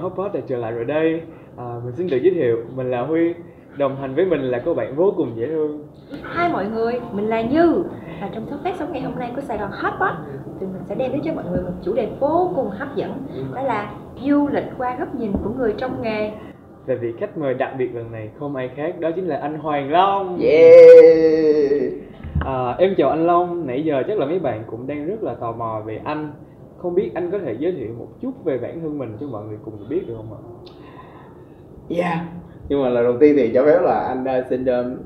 Gòn Hotpot đã trở lại rồi đây. À, mình xin được giới thiệu, mình là Huy. Đồng hành với mình là cô bạn vô cùng dễ thương. Hai mọi người, mình là Như Và trong số phát sóng ngày hôm nay của Sài Gòn Hotpot Tụi mình sẽ đem đến cho mọi người một chủ đề vô cùng hấp dẫn Đó là du lịch qua góc nhìn của người trong nghề Và vị khách mời đặc biệt lần này không ai khác, đó chính là anh Hoàng Long. Yeah. À, em chào anh Long, nãy giờ chắc là mấy bạn cũng đang rất là tò mò về anh. Không biết anh có thể giới thiệu một chút về bản thân mình cho mọi người cùng biết được không ạ? Yeah. Nhưng mà lần đầu tiên thì cho phép là anh uh, xin um,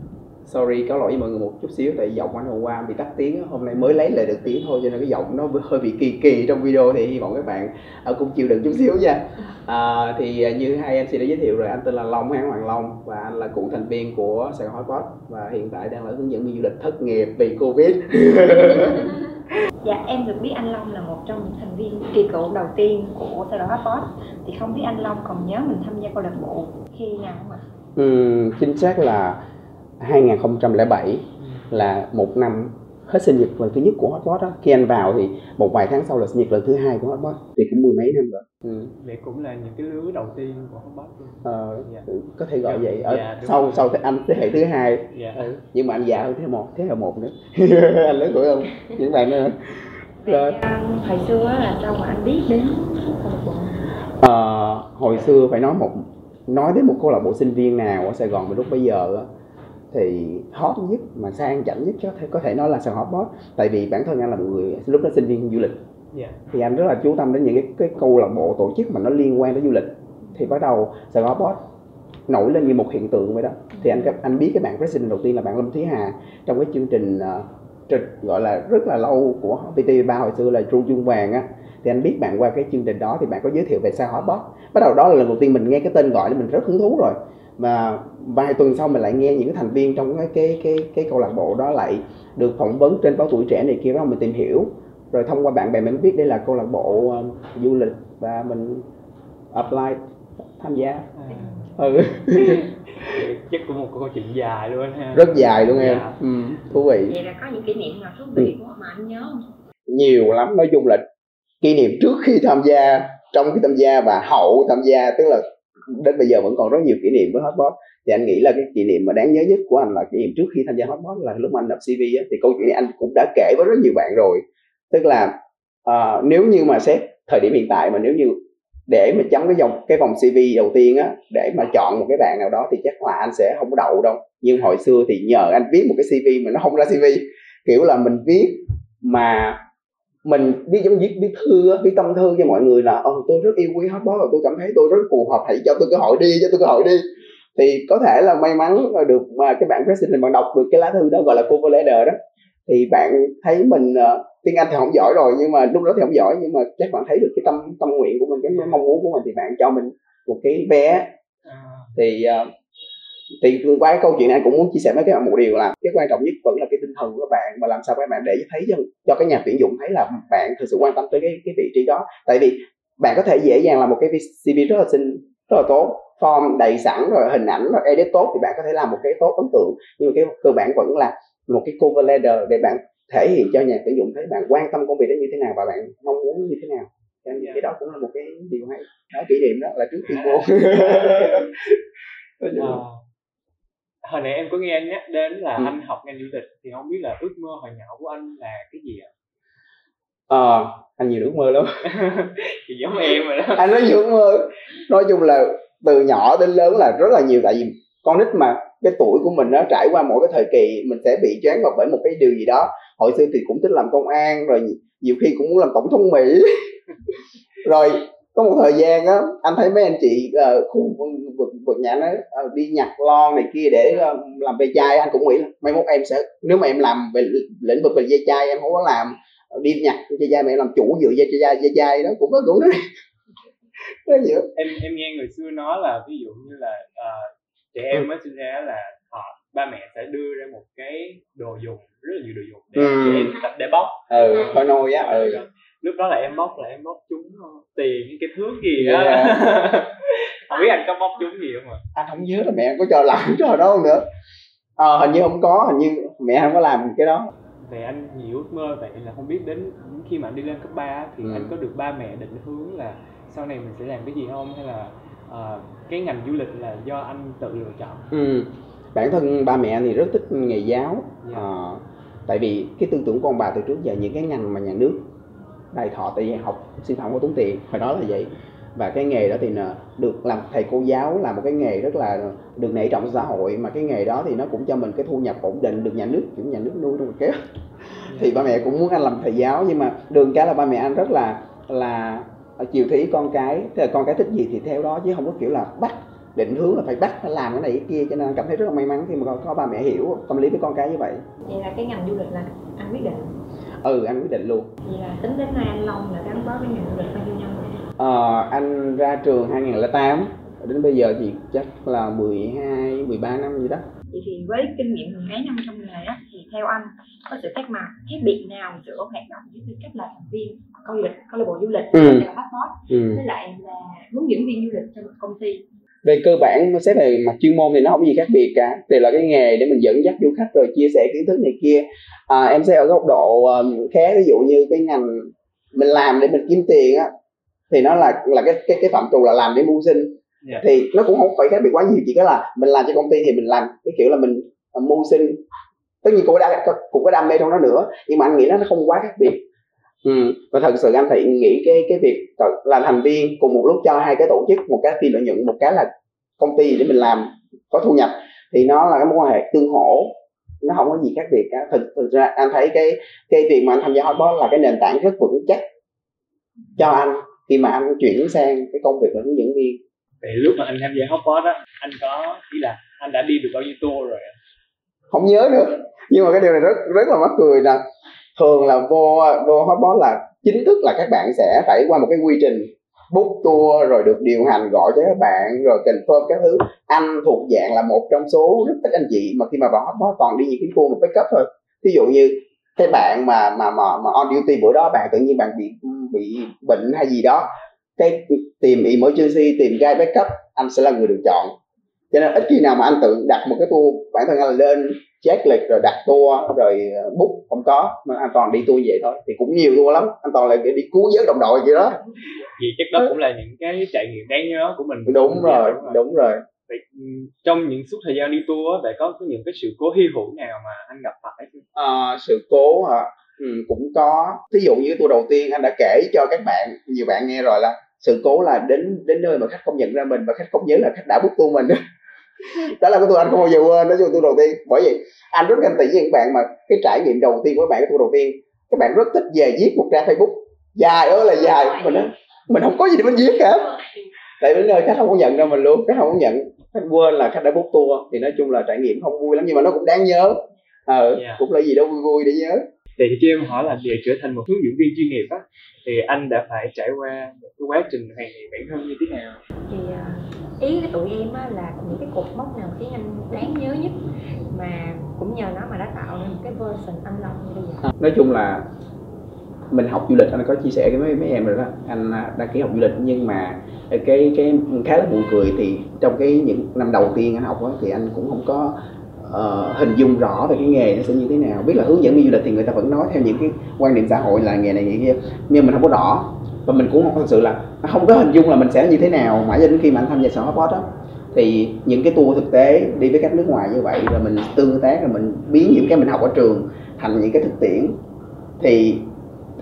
sorry có lỗi với mọi người một chút xíu tại giọng anh hôm qua bị tắt tiếng á, hôm nay mới lấy lại được tiếng thôi cho nên cái giọng nó hơi bị kỳ kỳ trong video thì hy vọng các bạn uh, cũng chịu đựng chút xíu nha. À, thì uh, như hai MC đã giới thiệu rồi anh tên là Long Hán Hoàng Long và anh là cựu thành viên của Sài Gòn Hotpot và hiện tại đang là hướng dẫn viên du lịch thất nghiệp vì Covid. Dạ em được biết anh Long là một trong những thành viên kỳ cựu đầu tiên của Sài Gòn Hotpot Thì không biết anh Long còn nhớ mình tham gia câu lạc bộ khi nào không ạ? Ừ, chính xác là 2007 là một năm hết sinh nhật lần thứ nhất của Hotpot đó. Khi anh vào thì một vài tháng sau là sinh nhật lần thứ hai của Hotpot thì cũng mười mấy năm rồi. Ừ. Vậy cũng là những cái lứa đầu tiên của Hotpot luôn. Ờ, Dạ. có thể gọi vậy. Ở Dạ, sau rồi. sau thì anh thế hệ thứ hai Dạ. ừ. nhưng mà anh già hơn thế một thế hệ một nữa anh lớn tuổi không những bạn nữa Rồi. À, hồi xưa á là sao mà anh biết đến Ờ, hồi xưa phải nói một nói đến một câu lạc bộ sinh viên nào ở Sài Gòn mà lúc bây giờ á, thì hot nhất mà sang chảnh nhất có thể có thể nói là Sài Gòn Hotpot tại vì bản thân anh là một người lúc đó sinh viên du lịch. Dạ. thì anh rất là chú tâm đến những cái cái câu lạc bộ tổ chức mà nó liên quan đến du lịch. Thì bắt đầu Sài Gòn Hotpot nổi lên như một hiện tượng vậy đó. Thì anh anh biết cái bạn president đầu tiên là bạn Lâm Thúy Hà trong cái chương trình trực gọi là rất là lâu của VTV3 hồi xưa là Tru Chuông Vàng á. Thì anh biết bạn qua cái chương trình đó thì bạn có giới thiệu về sao Hotpot bắt đầu đó là lần đầu tiên mình nghe cái tên gọi thì mình rất hứng thú rồi mà vài tuần sau mình lại nghe những cái thành viên trong cái cái cái, cái câu lạc bộ đó lại được phỏng vấn trên báo tuổi trẻ này kia đó mình tìm hiểu rồi thông qua bạn bè mình biết đây là câu lạc bộ um, du lịch và mình apply tham gia À, ừ. chắc cũng một câu chuyện dài luôn ha. rất dài luôn em Dạ. ừ, thú vị Vậy là có những kỷ niệm nào thú vị của mà anh nhớ không? nhiều lắm nói chung là kỷ niệm trước khi tham gia trong khi tham gia và hậu tham gia tức là đến bây giờ vẫn còn rất nhiều kỷ niệm với hotbot thì anh nghĩ là cái kỷ niệm mà đáng nhớ nhất của anh là kỷ niệm trước khi tham gia hotbot là lúc anh nộp CV á, thì câu chuyện này anh cũng đã kể với rất nhiều bạn rồi. Tức là uh, nếu như mà xét thời điểm hiện tại mà nếu như để mà chấm cái dòng cái vòng CV đầu tiên á để mà chọn một cái bạn nào đó thì chắc là anh sẽ không có đậu đâu. Nhưng hồi xưa thì nhờ anh viết một cái CV mà nó không ra CV kiểu là mình viết mà mình viết giống viết viết thư á, viết tâm thư cho mọi người là ồ tôi rất yêu quý hotbot và tôi cảm thấy tôi rất phù hợp hãy cho tôi cơ hội đi cho tôi cơ hội đi. Thì có thể là may mắn được mà cái bạn president bạn đọc được cái lá thư đó gọi là cover letter đó thì bạn thấy mình ờ, tiếng Anh thì không giỏi rồi nhưng mà lúc đó thì không giỏi nhưng mà chắc bạn thấy được cái tâm tâm nguyện của mình cái mong muốn của mình thì bạn cho mình một cái vé. À, thì ờ, thì qua cái câu chuyện này anh cũng muốn chia sẻ với các bạn một điều là cái quan trọng nhất vẫn là cái tinh thần của các bạn và làm sao các bạn để thấy cho, cho cái nhà tuyển dụng thấy là bạn thực sự quan tâm tới cái cái vị trí đó. Tại vì bạn có thể dễ dàng làm một cái CV rất là xinh rất là tốt form đầy sẵn rồi hình ảnh rồi edit tốt thì bạn có thể làm một cái tốt ấn tượng. Nhưng mà cái cơ bản vẫn là một cái cover letter để bạn thể hiện cho nhà tuyển dụng thấy bạn quan tâm công việc đó như thế nào và bạn mong muốn như thế nào. Cho nên cái đó cũng là một cái điều hay. Đó kỷ niệm đó là trước khi vô Ờ, hồi nãy em có nghe anh nhắc đến là Ừ. anh học ngành du lịch thì không biết là ước mơ hồi nhỏ của anh là cái gì ạ? Ờ, anh nhiều ước mơ lắm thì giống em rồi đó. anh nói nhiều ước mơ nói chung là từ nhỏ đến lớn là rất là nhiều tại vì con nít mà cái tuổi của mình nó trải qua mỗi cái thời kỳ mình sẽ bị choáng ngợp bởi một cái điều gì đó hồi xưa thì cũng thích làm công an rồi nhiều khi cũng muốn làm tổng thống mỹ rồi có một thời gian á anh thấy mấy anh chị uh, khu vực vực nhà nó ờ, đi nhặt lon này kia để ờ, làm về chai anh cũng nghĩ là mai mốt em sẽ nếu mà em làm về lĩnh vực về dây chai em không có làm ờ, đi nhặt dây chai mà em làm chủ dựa dây chai dây chai đó cũng có cũng nhiều em em nghe người xưa nói là ví dụ như là ờ, trẻ em mới sinh ra là họ ba mẹ sẽ đưa ra một cái đồ dùng rất là nhiều đồ dùng để, Ừ. để để bóc. Ừ thôi nôi á ừ lúc đó là em bóc là em bóc trúng ờ, tiền cái thước gì á Yeah. không biết anh có bóc trúng gì không ạ anh không nhớ là mẹ có cho làm trò đó không nữa ờ hình như không có hình như mẹ không có làm cái đó về anh nhiều ước mơ vậy là không biết đến khi mà anh đi lên cấp 3 thì Ừ. anh có được ba mẹ định hướng là sau này mình sẽ làm cái gì không hay là uh, cái ngành du lịch là do anh tự lựa chọn ừ. bản thân ba mẹ thì rất thích nghề giáo Dạ. Ờ, tại vì cái tư tưởng của ông bà từ trước giờ những cái ngành mà nhà nước đài thọ tại vì học sư phạm có tốn tiền phải nói là vậy. Và cái nghề đó thì là được làm thầy cô giáo là một cái nghề rất là được nể trọng xã hội mà cái nghề đó thì nó cũng cho mình cái thu nhập ổn định được nhà nước kiểu nhà nước nuôi trong kéo. Thì ba mẹ cũng muốn anh làm thầy giáo nhưng mà đường cái là ba mẹ anh rất là là chiều thí con cái tức là con cái thích gì thì theo đó chứ không có kiểu là bắt định hướng là phải bắt phải làm cái này cái kia cho nên cảm thấy rất là may mắn khi mà có, có ba mẹ hiểu tâm lý với con cái như vậy. Vậy là cái ngành du lịch là anh quyết định ừ anh quyết định luôn vậy là tính đến nay anh Long là gắn bó với ngành du lịch bao nhiêu năm rồi Ờ, anh ra trường 2008 đến bây giờ thì chắc là 12 13 năm gì đó vậy thì với kinh nghiệm mười mấy năm trong nghề á thì theo anh có sự khác mặt khác biệt nào giữa hoạt động với tư cách là thành viên câu lịch câu lạc bộ du lịch Ừ. Gòn Passport ừ. với lại là hướng dẫn viên du lịch cho một công ty về cơ bản xét về mặt chuyên môn thì nó không gì khác biệt cả. Thì là cái nghề để mình dẫn dắt du khách rồi chia sẻ kiến thức này kia. À, em sẽ ở góc độ um, khác ví dụ như cái ngành mình làm để mình kiếm tiền á thì nó là là cái cái cái phạm trù là làm để mưu sinh. Dạ. thì nó cũng không phải khác biệt quá nhiều chỉ có là mình làm cho công ty thì mình làm cái kiểu là mình uh, mưu sinh. Tất nhiên cũng có đam cũng có đam mê trong đó nữa nhưng mà anh nghĩ nó không quá khác biệt ừ. và thật sự anh thì nghĩ cái cái việc tự- là thành viên cùng một lúc cho hai cái tổ chức một cái phi lợi nhuận một cái là công ty để mình làm có thu nhập thì nó là cái mối quan hệ tương hỗ nó không có gì khác biệt cả. Thực, thực ra anh thấy cái cái việc mà anh tham gia hotbot là cái nền tảng rất vững chắc cho anh khi mà anh chuyển sang cái công việc là hướng dẫn viên. Vậy lúc mà anh tham gia hotpot á anh có ý là anh đã đi được bao nhiêu tour rồi? Không nhớ nữa nhưng mà cái điều này rất rất là mắc cười là thường là vô vô hotbot là chính thức là các bạn sẽ phải qua một cái quy trình book tour rồi được điều hành, gọi cho các bạn, rồi confirm các thứ. Anh thuộc dạng là một trong số rất ít anh chị mà khi mà vào hotbot toàn đi những cái tour một backup thôi. Ví dụ như cái bạn mà mà mà mà on duty bữa đó, bạn tự nhiên bạn bị bị bệnh hay gì đó, cái tìm emergency, tìm guide backup, anh sẽ là người được chọn. Cho nên ít khi nào mà anh tự đặt một cái tour, bản thân anh là lên check lịch rồi đặt tour rồi ờ, book không có mà anh toàn đi tour vậy thôi. Thì cũng nhiều tour lắm anh toàn là đi cứu giới đồng đội vậy đó. Vì chắc đó cũng là những cái trải nghiệm đáng nhớ của mình. Đúng Dạ, rồi đúng rồi. Vậy, ừm, trong những suốt thời gian đi tour vậy có, những cái sự cố hy hữu nào mà anh gặp phải? Ờ, sự cố hả? Ừ, cũng có. Ví dụ như tour đầu tiên anh đã kể cho các bạn nhiều bạn nghe rồi là sự cố là đến đến nơi mà khách không nhận ra mình và khách không nhớ là khách đã book tour mình đó là cái tour anh không bao giờ quên. Đó là tour đầu tiên bởi vì anh rất ganh tị với những bạn mà cái trải nghiệm đầu tiên của các bạn cái tour đầu tiên các bạn rất thích về viết một trang facebook. Dài ơi là dài. Mình nói, mình không có gì để mình viết cả tại đến nơi khách không có nhận ra mình luôn khách không có nhận. Khách quên là khách đã book tour. Thì nói chung là trải nghiệm không vui lắm nhưng mà nó cũng đáng nhớ. Ờ Yeah. cũng là gì đó vui vui để nhớ Thì cho em hỏi là để trở thành một hướng dẫn viên chuyên nghiệp á thì anh đã phải trải qua một cái quá trình hoàn thiện bản thân như thế nào? thì à, ý cái tụi em á là những cái cột mốc nào khiến anh đáng nhớ nhất mà cũng nhờ nó mà đã tạo nên một cái version anh Long như bây giờ nói chung là mình học du lịch anh có chia sẻ với mấy, mấy em rồi đó anh à, đăng ký học du lịch nhưng mà cái cái khá là buồn cười thì trong cái những năm đầu tiên anh học á, thì anh cũng không có Ờ, hình dung rõ về cái nghề nó sẽ như thế nào. Biết là hướng dẫn viên du lịch thì người ta vẫn nói theo những cái quan niệm xã hội là nghề này, nghề kia. Nhưng mình không có rõ. Và mình cũng không thật sự là à, không có hình dung là mình sẽ như thế nào. Mãi cho đến khi mà anh tham gia sở hotbot đó thì những cái tour thực tế đi với khách nước ngoài như vậy, rồi mình tương tác, rồi mình biến những cái mình học ở trường thành những cái thực tiễn, thì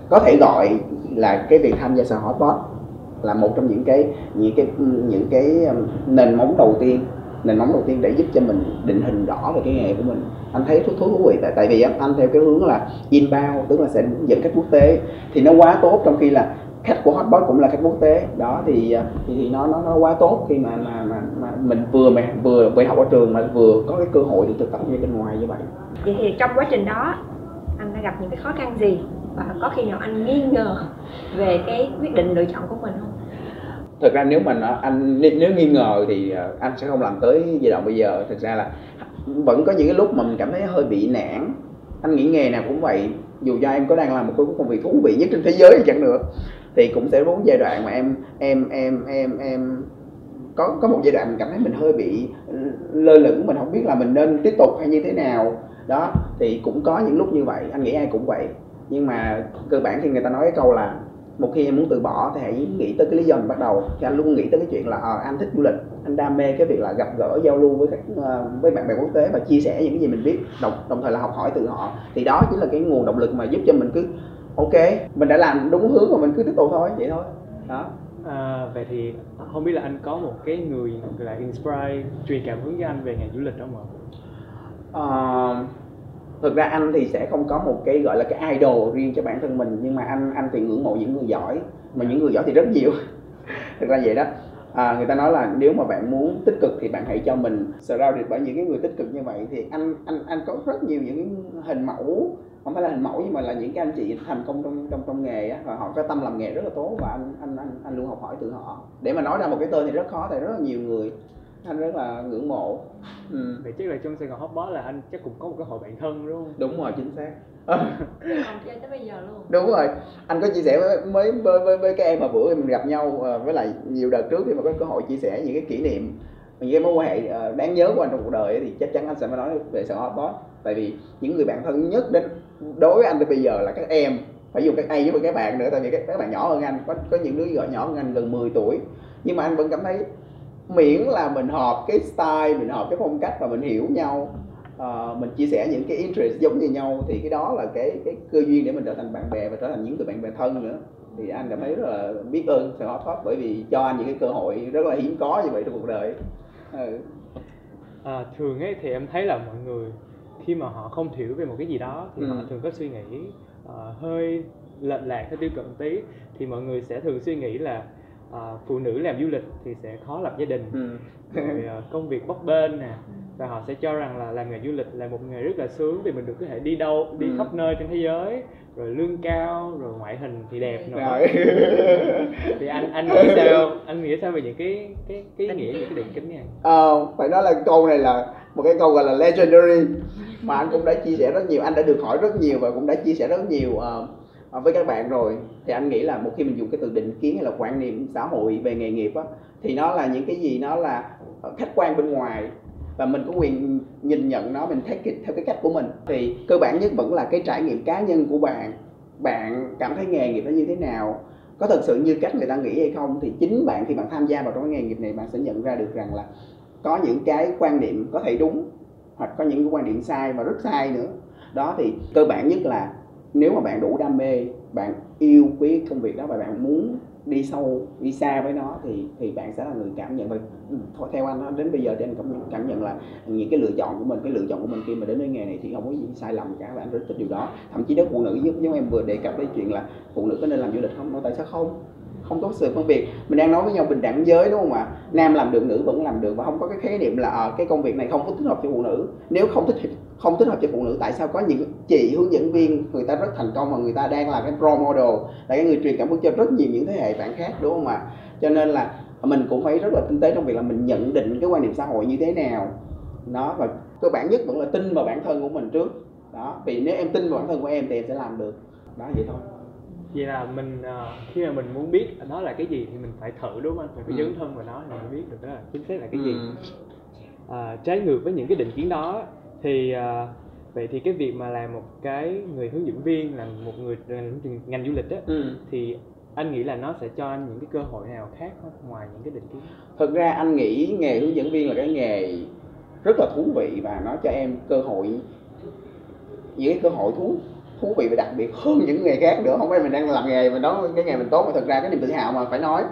có thể gọi là cái việc tham gia sở hotbot là một trong những cái những cái những cái nền móng đầu tiên nền móng đầu tiên để giúp cho mình định hình rõ về cái nghề của mình. Anh thấy thú thú thú vị tại tại vì anh theo cái hướng là inbound tức là sẽ dẫn khách quốc tế. Thì nó quá tốt trong khi là khách của hotbot cũng là khách quốc tế. Đó thì à, thì, thì nó nó nó quá tốt khi mà mà mà, mà mình vừa mà vừa vừa học ở trường mà vừa có cái cơ hội được thực tập như bên ngoài như vậy. Vậy thì trong quá trình đó anh đã gặp những cái khó khăn gì? Và có khi nào anh nghi ngờ về cái quyết định lựa chọn của mình không? Thực ra nếu mà nó, anh nếu nghi ngờ thì ờ, anh sẽ không làm tới giai đoạn bây giờ. Thực ra là vẫn có những cái lúc mà mình cảm thấy hơi bị nản. Anh nghĩ nghề nào cũng vậy. Dù cho em có đang làm một cái công việc thú vị nhất trên thế giới chẳng nữa thì cũng sẽ có giai đoạn mà em em em em em có có một giai đoạn mình cảm thấy mình hơi bị lơ lửng mình không biết là mình nên tiếp tục hay như thế nào. Đó thì cũng có những lúc như vậy. Anh nghĩ ai cũng vậy. Nhưng mà cơ bản thì người ta nói cái câu là một khi em muốn từ bỏ thì hãy nghĩ tới cái lý do mình bắt đầu. Thì anh luôn nghĩ tới cái chuyện là à, anh thích du lịch anh đam mê cái việc là gặp gỡ giao lưu với các uh, với bạn bè quốc tế và chia sẻ những cái gì mình biết đồng đồng thời là học hỏi từ họ. Thì đó chính là cái nguồn động lực mà giúp cho mình cứ ok mình đã làm đúng hướng và mình cứ tiếp tục thôi vậy thôi. Đó. À, vậy thì không biết là anh có một cái người là inspire truyền cảm hứng cho anh về ngành du lịch đó không ạ? Ờ, thực ra anh thì sẽ không có một cái gọi là cái idol riêng cho bản thân mình nhưng mà anh anh thì ngưỡng mộ những người giỏi mà những người giỏi thì rất nhiều. Thực ra vậy đó. À, người ta nói là nếu mà bạn muốn tích cực thì bạn hãy cho mình surrounded bởi những cái người tích cực như vậy. Thì anh anh anh có rất nhiều những hình mẫu không phải là hình mẫu nhưng mà là những cái anh chị thành công trong trong trong nghề á và họ có tâm làm nghề rất là tốt và anh anh anh anh luôn học hỏi từ họ. Để mà nói ra một cái tên thì rất khó tại rất là nhiều người anh rất là ngưỡng mộ. Ừ. Vậy chắc là trong Sài Gòn Hotbot là anh chắc cũng có một cái hội bạn thân đúng không? đúng rồi chính xác. Chơi tới bây giờ luôn. Đúng rồi. Anh có chia sẻ với với, với, với các em mà bữa mình gặp nhau ờ, với lại nhiều đợt trước khi mà có cơ hội chia sẻ những cái kỷ niệm những cái mối quan hệ ờ, đáng nhớ của anh trong cuộc đời thì chắc chắn anh sẽ phải nói về Sài Gòn Hotbot tại vì những người bạn thân nhất đến đối với anh từ bây giờ là các em phải dùng các em với các bạn nữa tại vì các, các bạn nhỏ hơn anh có có những đứa nhỏ nhỏ hơn anh gần 10 tuổi. Nhưng mà anh vẫn cảm thấy miễn là mình hợp cái style mình hợp cái phong cách và mình hiểu nhau ờ, mình chia sẻ những cái interest giống như nhau thì cái đó là cái cái cơ duyên để mình trở thành bạn bè và trở thành những người bạn bè thân nữa thì anh cảm thấy rất là biết ơn Sài Gòn Hot bởi vì cho anh những cái cơ hội rất là hiếm có như vậy trong cuộc đời ừ. À, thường ấy thì em thấy là mọi người khi mà họ không hiểu về một cái gì đó thì Ừ. họ thường có suy nghĩ ờ, hơi lệch lạc hơi tiêu cực tí thì mọi người sẽ thường suy nghĩ là ờ, phụ nữ làm du lịch thì sẽ khó lập gia đình. Ừ. rồi ờ, công việc bấp bênh nè và họ sẽ cho rằng là làm nghề du lịch là một nghề rất là sướng vì mình được có thể đi đâu đi Ừ. khắp nơi trên thế giới rồi lương cao rồi ngoại hình thì đẹp nữa. Rồi. Thì anh anh nghĩ sao? Anh nghĩ sao về những cái cái cái ý nghĩa những cái định kiến này? Ờ, phải nói là câu này là một cái câu gọi là legendary mà anh cũng đã chia sẻ rất nhiều anh đã được hỏi rất nhiều và cũng đã chia sẻ rất nhiều ờ, Ờ, với các bạn rồi, thì anh nghĩ là một khi mình dùng cái từ định kiến hay là quan niệm xã hội về nghề nghiệp á, thì nó là những cái gì? Nó là ờ, khách quan bên ngoài và mình có quyền nhìn nhận nó, mình take it theo cái cách của mình. Thì cơ bản nhất vẫn là cái trải nghiệm cá nhân của bạn. Bạn cảm thấy nghề nghiệp nó như thế nào? Có thật sự như cách người ta nghĩ hay không? Thì chính bạn, khi bạn tham gia vào trong cái nghề nghiệp này, bạn sẽ nhận ra được rằng là có những cái quan niệm có thể đúng hoặc có những cái quan điểm sai và rất sai nữa. Đó, thì cơ bản nhất là nếu mà bạn đủ đam mê bạn yêu quý công việc đó và bạn muốn đi sâu đi xa với nó thì thì bạn sẽ là người cảm nhận. Và ừ, thôi theo anh đến bây giờ thì anh cảm nhận, cảm nhận là những cái lựa chọn của mình cái lựa chọn của mình khi mà đến với nghề này thì không có gì sai lầm cả và anh rất thích điều đó. Thậm chí đó phụ nữ giống, giống em vừa đề cập cái chuyện là phụ nữ có nên làm du lịch không? Tại sao không không có sự phân biệt. Mình đang nói với nhau bình đẳng giới đúng không ạ? Nam làm được nữ vẫn làm được và không có cái khái niệm là à, cái công việc này không có thích hợp cho phụ nữ. Nếu không thích không thích hợp cho phụ nữ tại sao có những chị hướng dẫn viên người ta rất thành công và người ta đang là cái role model là cái người truyền cảm hứng cho rất nhiều những thế hệ bạn khác đúng không ạ? Cho nên là mình cũng phải rất là tinh tế trong việc là mình nhận định cái quan niệm xã hội như thế nào. Nó và cơ bản nhất vẫn là tin vào bản thân của mình trước. Đó vì nếu em tin vào bản thân của em thì em sẽ làm được. Đó vậy thôi vậy là mình ờ, khi mà mình muốn biết đó là cái gì thì mình phải thử đúng không mình phải Ừ. dấn thân vào nó thì mình biết được đó là chính xác là cái gì Ừ. à, trái ngược với những cái định kiến đó thì à, vậy thì cái việc mà làm một cái người hướng dẫn viên là một người ngành, du lịch á Ừ. thì anh nghĩ là nó sẽ cho anh những cái cơ hội nào khác không? ngoài những cái định kiến thực ra anh nghĩ nghề hướng dẫn viên là cái nghề rất là thú vị và nó cho em cơ hội những cái cơ hội thú thú vị và đặc biệt hơn những nghề khác nữa. Không phải mình đang làm nghề mà nói cái nghề mình tốt mà thật ra cái niềm tự hào mà, phải nói.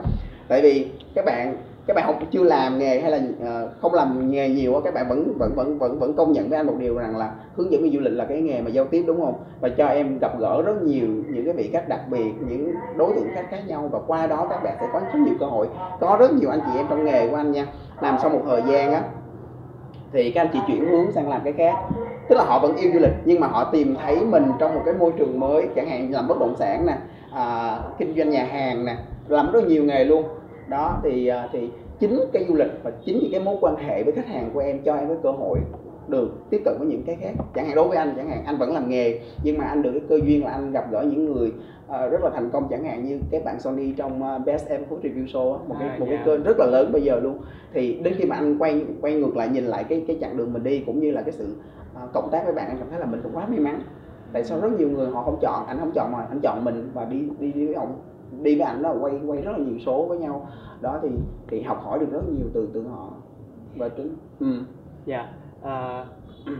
Tại vì các bạn các bạn không chưa làm nghề hay là ờ, không làm nghề nhiều các bạn vẫn vẫn vẫn vẫn vẫn công nhận với anh một điều rằng là hướng dẫn viên du lịch là cái nghề mà giao tiếp, đúng không? Và cho em gặp gỡ rất nhiều những cái vị khách đặc biệt, những đối tượng khách khác nhau và qua đó các bạn sẽ có rất nhiều cơ hội. Có rất nhiều anh chị em trong nghề của anh nha. Làm sau một thời gian á, thì các anh chị chuyển hướng sang làm cái khác tức là họ vẫn yêu du lịch nhưng mà họ tìm thấy mình trong một cái môi trường mới chẳng hạn làm bất động sản nè à, kinh doanh nhà hàng nè làm rất nhiều nghề luôn. Đó thì à, thì chính cái du lịch và chính những cái mối quan hệ với khách hàng của em cho em cái cơ hội được tiếp cận với những cái khác. Chẳng hạn đối với anh chẳng hạn anh vẫn làm nghề nhưng mà anh được cái cơ duyên là anh gặp gỡ những người à, rất là thành công. Chẳng hạn như cái bạn Sony trong à, Best Ever Food Review Show một cái À, một cái dạ. kênh rất là lớn bây giờ luôn. Thì đến khi mà anh quay quay ngược lại nhìn lại cái cái chặng đường mình đi cũng như là cái sự à, cộng tác với bạn anh cảm thấy là mình cũng quá may mắn. Tại sao rất nhiều người họ không chọn anh không chọn mà anh chọn mình và đi đi, đi với ông đi với ảnh là quay quay rất là nhiều số với nhau. Đó thì thì học hỏi được rất nhiều từ từ họ. Và trứng ừ. dạ à,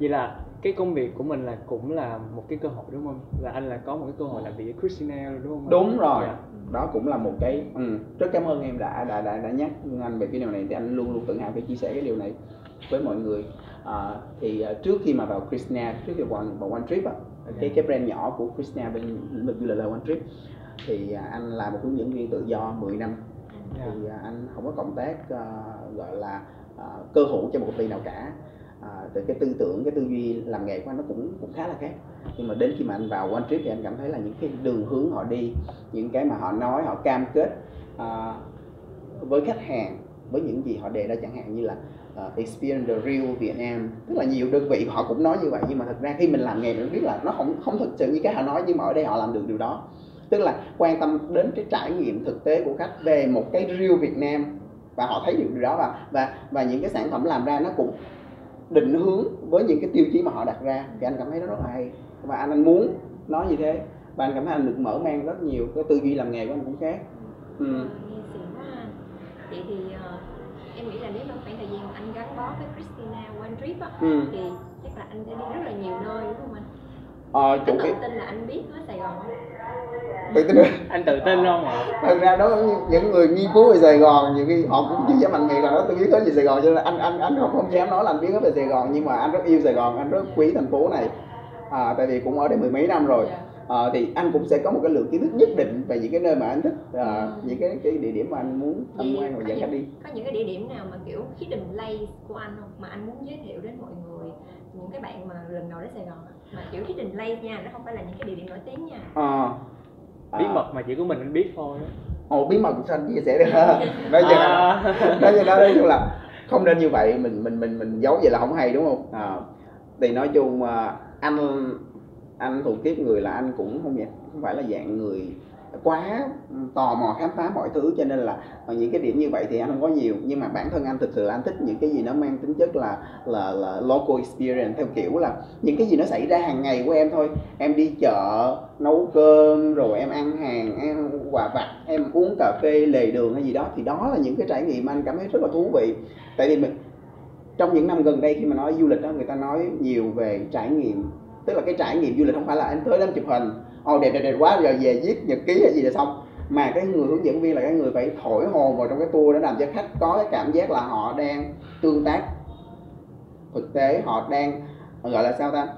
vậy là cái công việc của mình là cũng là một cái cơ hội đúng không? Là anh là có một cái cơ hội làm việc với Christina đúng không? Đúng rồi. Dạ. đó cũng là một cái ừ. rất cảm ơn em đã đã đã đã nhắc anh về cái điều này. Thì anh luôn luôn tự hào khi chia sẻ cái điều này với mọi người. À, thì uh, trước khi mà vào Christina trước khi vào, vào One Trip á cái cái brand nhỏ của Christina bên lĩnh vực du lịch là One Trip. Thì uh, anh là một hướng dẫn viên tự do 10 năm. Dạ. thì uh, anh không có cộng tác uh, gọi là uh, cơ hữu cho một công ty nào cả. À, từ cái tư tưởng cái tư duy làm nghề của anh nó cũng cũng khá là khác. Nhưng mà đến khi mà anh vào One Trip thì anh cảm thấy là những cái đường hướng họ đi những cái mà họ nói họ cam kết à, với khách hàng với những gì họ đề ra chẳng hạn như là uh, experience the real việt nam. Tức là nhiều đơn vị họ cũng nói như vậy nhưng mà thật ra khi mình làm nghề mình biết là nó không không thực sự như cái họ nói nhưng mà ở đây họ làm được điều đó. Tức là quan tâm đến cái trải nghiệm thực tế của khách về một cái real Việt Nam và họ thấy được điều đó và và và những cái sản phẩm làm ra nó cũng định hướng với những cái tiêu chí mà họ đặt ra thì anh cảm thấy nó rất là hay và anh anh muốn nói như thế và anh cảm thấy anh được mở mang rất nhiều cái tư duy làm nghề của anh cũng khác ừ. Ờ, ha. vậy thì ờ, em nghĩ là nếu trong khoảng thời gian anh gắn bó với Christina One Trip á Ừ. thì chắc là anh sẽ đi rất là nhiều nơi đúng không anh Ờ, chủ tự tin là anh biết hết Sài Gòn. Tự tin anh tự tin không ạ? Thật ra đó những người nghiên cứu về Sài Gòn nhiều khi họ cũng chưa dám mạnh miệng là nói tôi biết hết về Sài Gòn. Cho nên anh anh anh không không dám nói là anh biết hết về Sài Gòn nhưng mà anh rất yêu Sài Gòn anh rất quý thành phố này. À, tại vì cũng ở đây mười mấy năm rồi. À, thì anh cũng sẽ có một cái lượng kiến thức nhất định về những cái nơi mà anh thích à, những cái cái địa điểm mà anh muốn tham quan và dẫn khách đi. có những cái địa điểm nào mà kiểu hidden place của anh không? Mà anh muốn giới thiệu đến mọi người những cái bạn mà lần đầu đến Sài Gòn á mà kiểu hidden place nha nó không phải là những cái địa điểm nổi tiếng nha. À, bí mật mà chỉ có mình anh biết thôi ồ bí mật sao anh chia sẻ được? Nói cho à, nói cho nó nói chung là không nên như vậy mình mình mình mình giấu vậy là không hay đúng không? À, thì nói chung à, anh anh thuộc tiếp người là anh cũng không dạng- không phải là dạng người quá tò mò khám phá mọi thứ, cho nên là ờ, những cái điểm như vậy thì anh không có nhiều. Nhưng mà bản thân anh thực sự là anh thích những cái gì nó mang tính chất là là là local experience, theo kiểu là những cái gì nó xảy ra hàng ngày của em thôi. Em đi chợ, nấu cơm, rồi em ăn hàng, em quà vặt, em uống cà phê, lề đường hay gì đó, thì đó là những cái trải nghiệm mà anh cảm thấy rất là thú vị. Tại vì mình, trong những năm gần đây khi mà nói du lịch đó, người ta nói nhiều về trải nghiệm, tức là cái trải nghiệm du lịch không phải là anh tới đó em chụp hình ồ đẹp đẹp đẹp quá giờ về viết nhật ký hay gì là xong. Mà cái người hướng dẫn viên là cái người phải thổi hồn vào trong cái tour để làm cho khách có cái cảm giác là họ đang tương tác. Thực tế họ đang gọi là sao ta?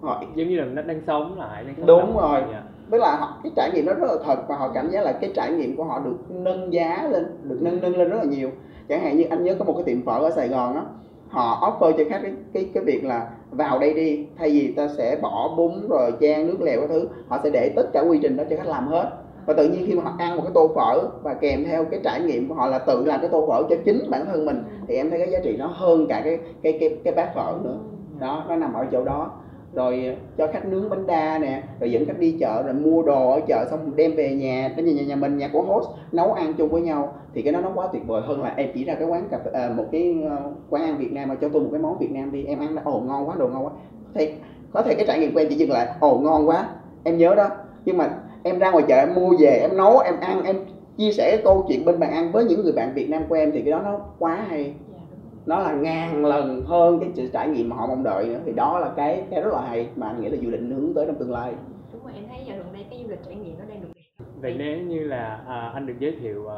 Họ giống như là nó đang sống lại đang sống Đúng rồi. Dạ. tức là họ, cái trải nghiệm nó rất là thật và họ cảm giác là cái trải nghiệm của họ được nâng giá lên được nâng nâng lên rất là nhiều. Chẳng hạn như anh nhớ có một cái tiệm phở ở Sài Gòn á họ offer cho khách cái cái cái việc là vào đây đi thay vì ta sẽ bỏ bún rồi chan nước lèo các thứ họ sẽ để tất cả quy trình đó cho khách làm hết. Và tự nhiên khi mà họ ăn một cái tô phở và kèm theo cái trải nghiệm của họ là tự làm cái tô phở cho chính bản thân mình thì em thấy cái giá trị nó hơn cả cái cái cái cái bát phở nữa. Đó nó nằm ở chỗ đó rồi ờ, cho khách nướng bánh đa nè rồi dẫn khách đi chợ rồi mua đồ ở chợ xong đem về nhà đến nhà, nhà, nhà mình nhà của host nấu ăn chung với nhau. Thì cái đó nó quá tuyệt vời hơn là em chỉ ra cái quán cà phê à, một cái ờ, quán ăn Việt Nam mà cho tôi một cái món Việt Nam đi em ăn đã ồ ngon quá đồ ngon quá. Thì có thể cái trải nghiệm của em chỉ dừng lại ồ ngon quá em nhớ đó. Nhưng mà em ra ngoài chợ em mua về em nấu em ăn em chia sẻ cái câu chuyện bên bàn ăn với những người bạn Việt Nam của em thì cái đó nó quá hay nó là ngàn lần hơn cái sự trải nghiệm mà họ mong đợi nữa. Thì đó là cái cái rất là hay mà anh nghĩ là du lịch hướng tới trong tương lai. Đúng rồi em thấy giờ gần đây cái du lịch trải nghiệm nó đang được vậy nếu như là à, anh được giới thiệu à,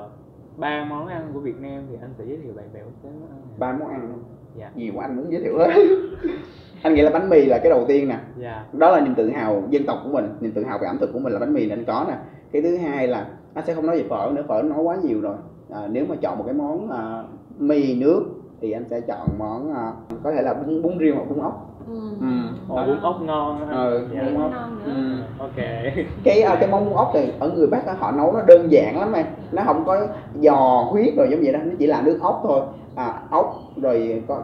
ba món ăn của Việt Nam thì anh sẽ giới thiệu bạn bè quốc tế món ăn nào? ba món ăn luôn. Dạ. nhiều quá anh muốn giới thiệu hết. Anh nghĩ là bánh mì là cái đầu tiên nè. Dạ. Đó là niềm tự hào dân tộc của mình niềm tự hào về ẩm thực của mình là bánh mì nên có nè. Cái thứ hai là anh sẽ không nói về phở nữa phở nói quá nhiều rồi. À, nếu mà chọn một cái món à, mì nước thì anh sẽ chọn món à, có thể là bún bún riêu hoặc bún ốc. Ừ. Ừ. Ồ, bún ốc ngon á. ờ, dạ. bún ốc ngon nữa. ừ. ok. Cái à, cái món bún ốc thì ở người Bắc á, họ nấu nó đơn giản lắm em. Nó không có giò huyết rồi giống vậy đó. Nó chỉ là nước ốc thôi. À, ốc rồi có,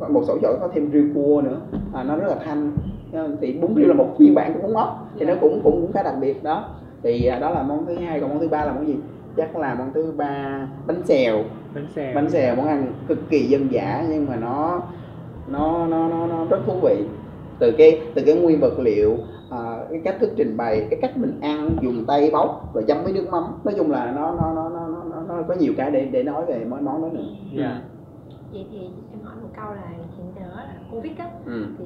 có một số chỗ có thêm riêu cua nữa. À, nó rất là thanh. À, thì bún riêu là một phiên bản của bún ốc thì nó cũng cũng cũng khá đặc biệt đó. Thì à, đó là món thứ hai còn món thứ ba là món gì? Chắc là món thứ ba bánh xèo bánh xèo. Bánh xèo món ăn cực kỳ dân dã nhưng mà nó nó nó nó, nó rất thú vị. Từ cái từ cái nguyên vật liệu à, cái cách thức trình bày cái cách mình ăn dùng tay bóc rồi chấm với nước mắm. Nói chung là nó nó nó nó nó, nó có nhiều cái để để nói về món món đó nữa. Dạ. Vậy thì em hỏi một câu là hiện giờ là covid á ừ. thì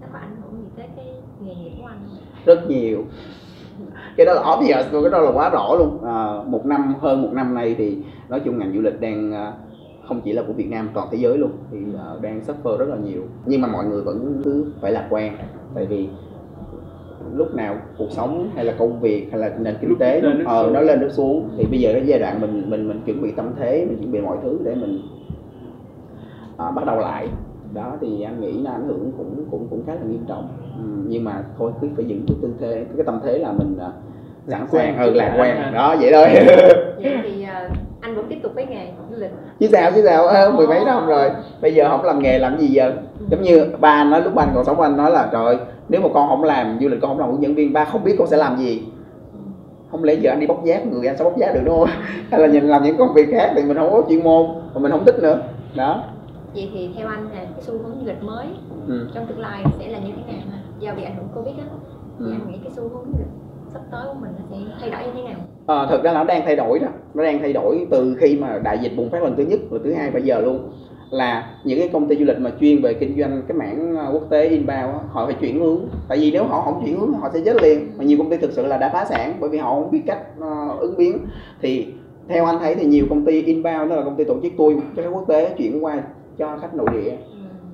nó có ảnh hưởng gì tới cái nghề nghiệp của anh không? rất nhiều cái đó là obvious luôn cái đó là quá rõ luôn. À, một năm hơn một năm nay thì nói chung ngành du lịch đang à, không chỉ là của Việt Nam toàn thế giới luôn. Thì à, đang suffer rất là nhiều. Nhưng mà mọi người vẫn cứ phải lạc quan. Tại vì lúc nào cuộc sống hay là công việc hay là nền kinh tế lên ờ, nó lên nước xuống. Thì bây giờ cái giai đoạn mình mình mình chuẩn bị tâm thế mình chuẩn bị mọi thứ để mình à, bắt đầu lại đó thì anh nghĩ nó ảnh hưởng cũng cũng cũng khá là nghiêm trọng. Ừ, nhưng mà thôi cứ phải giữ cái tư thế cái tâm thế là mình à, sẵn Lạc sàng quan. ừ trước lạc đã quan. Đó vậy thôi. Vậy thì ờ, anh vẫn tiếp tục với nghề du lịch chứ sao chứ sao. Ờ, mười mấy năm rồi. Bây giờ không làm nghề làm gì giờ? Giống như ba anh nói lúc ba anh còn sống anh nói là trời ơi, nếu mà con không làm du lịch con không làm hướng dẫn viên ba không biết con sẽ làm gì. Không lẽ giờ anh đi bóc giác người anh sẽ bóc giác được đúng không? Hay là nhìn làm những công việc khác thì mình không có chuyên môn và mình không thích nữa. Đó vậy thì theo anh là cái xu hướng du lịch mới ừ. trong tương lai sẽ là như thế nào do bị ảnh hưởng covid á. Thì Ừ. anh nghĩ cái xu hướng du lịch sắp tới của mình nó sẽ thay đổi như thế nào? Ờ, thực ra là nó đang thay đổi đó. Nó đang thay đổi từ khi mà đại dịch bùng phát lần thứ nhất và thứ hai bây giờ luôn. Là những cái công ty du lịch mà chuyên về kinh doanh cái mảng ờ, quốc tế inbound họ phải chuyển hướng. Tại vì nếu họ không chuyển hướng họ sẽ chết liền. Mà nhiều công ty thực sự là đã phá sản bởi vì họ không biết cách ờ, ứng biến. Thì theo anh thấy thì nhiều công ty inbound đó là công ty tổ chức tour cho khách quốc tế chuyển qua cho khách nội địa.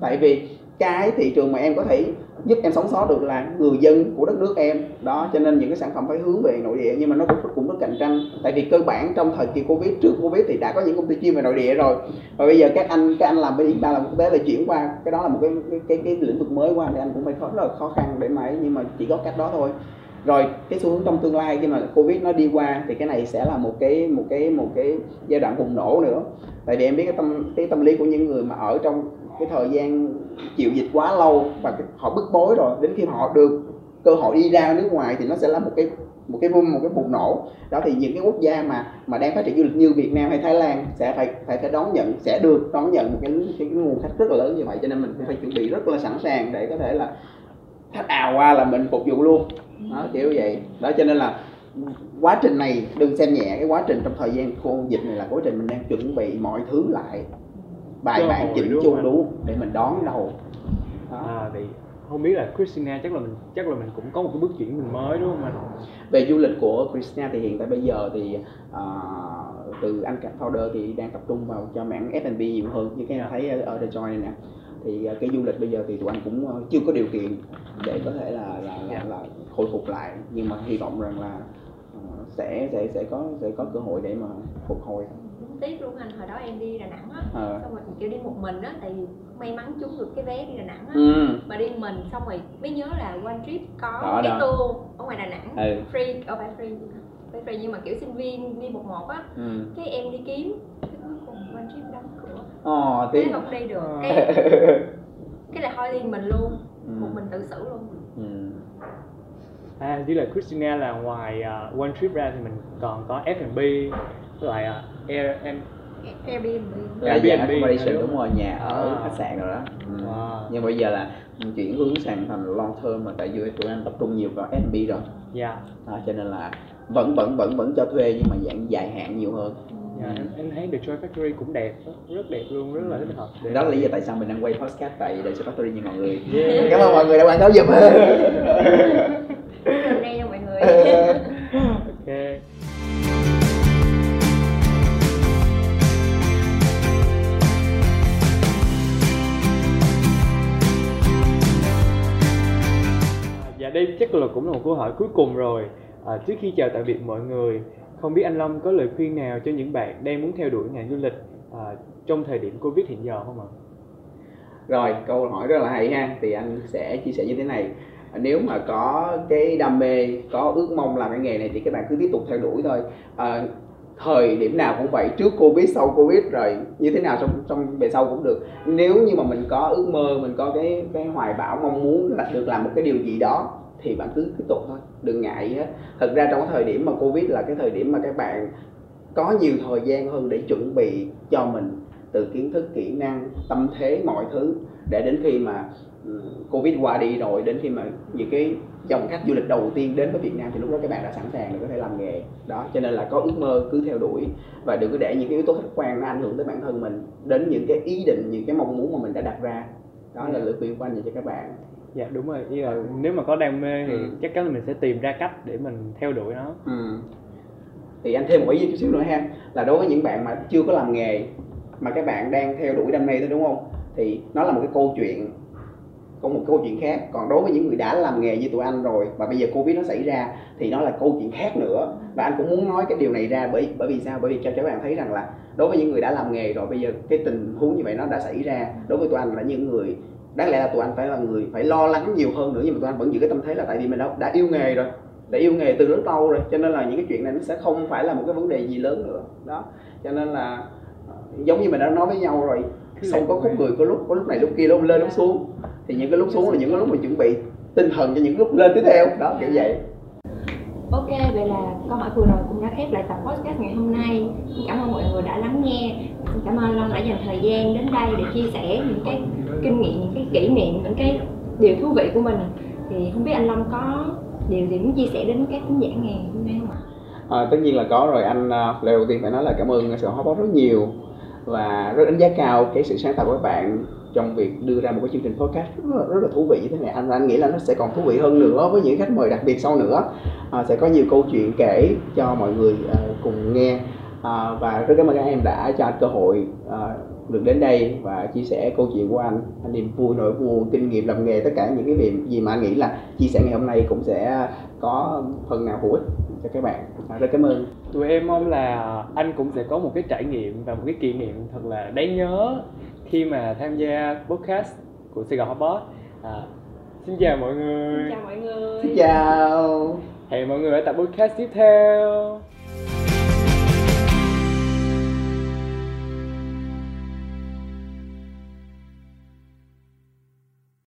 Tại vì cái thị trường mà em có thể giúp em sống sót được là người dân của đất nước em. Đó cho nên những cái sản phẩm phải hướng về nội địa nhưng mà nó cũng cũng rất cạnh tranh. Tại vì cơ bản trong thời kỳ covid trước covid thì đã có những công ty chuyên về nội địa rồi. Và bây giờ các anh các anh làm bên inbound làm quốc tế là chuyển qua cái đó là một cái cái cái, cái lĩnh vực mới qua thì anh cũng phải khó rất là khó khăn để mà nhưng mà chỉ có cách đó thôi rồi cái xu hướng trong tương lai khi mà covid nó đi qua thì cái này sẽ là một cái một cái một cái giai đoạn bùng nổ nữa. Tại vì em biết cái tâm cái tâm lý của những người mà ở trong cái thời gian chịu dịch quá lâu và cái- họ bức bối rồi đến khi họ được cơ hội đi ra nước ngoài thì nó sẽ là một cái một cái boom một cái bùng nổ. Đó thì những cái quốc gia mà mà đang phát triển du lịch như Việt Nam hay Thái Lan sẽ phải phải phải đón nhận sẽ được đón nhận một cái, cái, cái nguồn khách rất là lớn như vậy. Cho nên mình phải chuẩn bị rất là sẵn sàng để có thể là khách ào qua là mình phục vụ luôn đó kiểu vậy. Đó cho nên là quá trình này đừng xem nhẹ cái quá trình trong thời gian khô dịch này là quá trình mình đang chuẩn bị mọi thứ lại. Bài bản chỉnh chu đúng để mình đón đầu. Đó. à thì không biết là Christina chắc là mình chắc là mình cũng có một cái bước chuyển mình mới đúng không anh? Về du lịch của Christina thì hiện tại bây giờ thì à, từ anh Cat Powder thì đang tập trung vào cho mảng F&B nhiều hơn. Như cái em thấy ở, ở The Joy này nè thì à, cái du lịch bây giờ thì tụi anh cũng ờ, chưa có điều kiện để có thể là là, là, là khôi phục lại nhưng mà hy vọng rằng là ờ, sẽ sẽ sẽ có sẽ có cơ hội để mà phục hồi tiếc luôn anh hồi đó em đi Đà Nẵng á Ờ. xong rồi kiểu đi một mình á tại vì may mắn trúng được cái vé đi Đà Nẵng á ừ. mà đi mình xong rồi mới nhớ là One Trip có Đó, cái đó. tour ở ngoài Đà Nẵng Ừ. free ở phải free phải free nhưng mà kiểu sinh viên đi một một á ừ. cái em đi kiếm cái cuối cùng One Trip đóng cái tiếc không đi được Ờ. cái cái là thôi đi mình luôn Ừ. một mình tự xử luôn Ừ. à chỉ là Christina là ngoài à, One Trip ra thì mình còn có F&B với lại à, Air em Airbnb Đa Airbnb, accommodation đúng đúng rồi nhà ở À. khách sạn rồi đó ừ. Wow. nhưng bây giờ là chuyển hướng sang thành long term mà tại vì tụi anh tập trung nhiều vào F&B rồi dạ đó, cho nên là vẫn vẫn vẫn vẫn cho thuê nhưng mà dạng dài hạn nhiều hơn dạ, em, em thấy The Joy Factory cũng đẹp rất, đẹp luôn rất là thích hợp. Để- đó là lý do tại sao mình đang quay podcast tại Show Factory như mọi người. Yeah. cảm ơn mọi người đã quảng cáo giùm. Hôm nay nha mọi người. Ok. Dạ đây chắc là cũng là một câu hỏi cuối cùng rồi. À, Trước khi chào tạm biệt mọi người không biết anh Long có lời khuyên nào cho những bạn đang muốn theo đuổi ngành du lịch à, Trong thời điểm Covid hiện giờ không ạ? rồi câu hỏi rất là hay ha. Thì anh sẽ chia sẻ như thế này. Nếu mà có cái đam mê có ước mong làm cái nghề này thì các bạn cứ tiếp tục theo đuổi thôi. À, thời điểm nào cũng vậy trước covid sau covid rồi như thế nào trong trong về sau cũng được. Nếu như mà mình có ước mơ mình có cái cái hoài bão mong muốn là được làm một cái điều gì đó thì bạn cứ tiếp tục thôi. Đừng ngại hết thật ra trong cái thời điểm mà covid là cái thời điểm mà các bạn có nhiều thời gian hơn để chuẩn bị cho mình, từ kiến thức, kỹ năng, tâm thế, mọi thứ. Để đến khi mà ừ, covid qua đi rồi, đến khi mà những cái dòng khách du lịch đầu tiên đến với Việt Nam thì lúc đó các bạn đã sẵn sàng để có thể làm nghề. Đó, cho nên là có ước mơ cứ theo đuổi và đừng có để những cái yếu tố khách quan nó ảnh hưởng tới bản thân mình đến những cái ý định, những cái mong muốn mà mình đã đặt ra. Đó là lời khuyên của anh dành cho các bạn dạ đúng rồi. Ý là nếu mà có đam mê thì Ừ. chắc chắn là mình sẽ tìm ra cách để mình theo đuổi nó. Ừ. thì anh thêm một ý chút xíu nữa ha là đối với những bạn mà chưa có làm nghề mà các bạn đang theo đuổi đam mê thôi đúng không? Thì nó là một cái câu chuyện có một câu chuyện khác. Còn đối với những người đã làm nghề như tụi anh rồi và bây giờ covid nó xảy ra thì nó là câu chuyện khác nữa. Và anh cũng muốn nói cái điều này ra bởi bởi vì sao? Bởi vì cho các bạn thấy rằng là đối với những người đã làm nghề rồi bây giờ cái tình huống như vậy nó đã xảy ra. Đối với tụi anh là những người đáng lẽ là tụi anh phải là người phải lo lắng nhiều hơn nữa nhưng mà tụi anh vẫn giữ cái tâm thế là tại vì mình đã, đã yêu nghề rồi đã yêu nghề từ rất lâu rồi cho nên là những cái chuyện này nó sẽ không phải là một cái vấn đề gì lớn nữa đó cho nên là ờ, giống như mình đã nói với nhau rồi sông có khúc người có lúc có lúc này lúc kia lúc lên lúc xuống thì những cái lúc xuống là những cái lúc mình chuẩn bị tinh thần cho những lúc lên tiếp theo đó kiểu vậy Ok, vậy là câu hỏi vừa rồi cũng đã khép lại tập podcast ngày hôm nay. Xin cảm ơn mọi người đã lắng nghe. Cảm ơn Long đã dành thời gian đến đây để chia sẻ những cái kinh nghiệm, những cái kỷ niệm, những cái điều thú vị của mình. Thì không biết anh Long có điều gì muốn chia sẻ đến các khán giả ngày hôm nay không ạ? À, tất nhiên là có rồi anh à, lời đầu tiên phải nói là cảm ơn sự hot rất nhiều và rất đánh giá cao cái sự sáng tạo của các bạn trong việc đưa ra một cái chương trình podcast rất là, rất là thú vị như thế này anh anh nghĩ là nó sẽ còn thú vị hơn nữa với những khách mời đặc biệt sau nữa à, sẽ có nhiều câu chuyện kể cho mọi người à, cùng nghe à, và rất cảm ơn các em đã cho anh cơ hội à, được đến đây và chia sẻ câu chuyện của anh. Anh niềm vui nỗi buồn kinh nghiệm làm nghề tất cả những cái điểm gì mà anh nghĩ là chia sẻ ngày hôm nay cũng sẽ có phần nào hữu ích cho các bạn. À, rất cảm ơn. Tụi em mong là anh cũng sẽ có một cái trải nghiệm và một cái kỷ niệm thật là đáng nhớ khi mà tham gia podcast của Sài Gòn Hot Boss. À, xin chào mọi người. Chào mọi người. xin chào. Hẹn mọi người ở tập podcast tiếp theo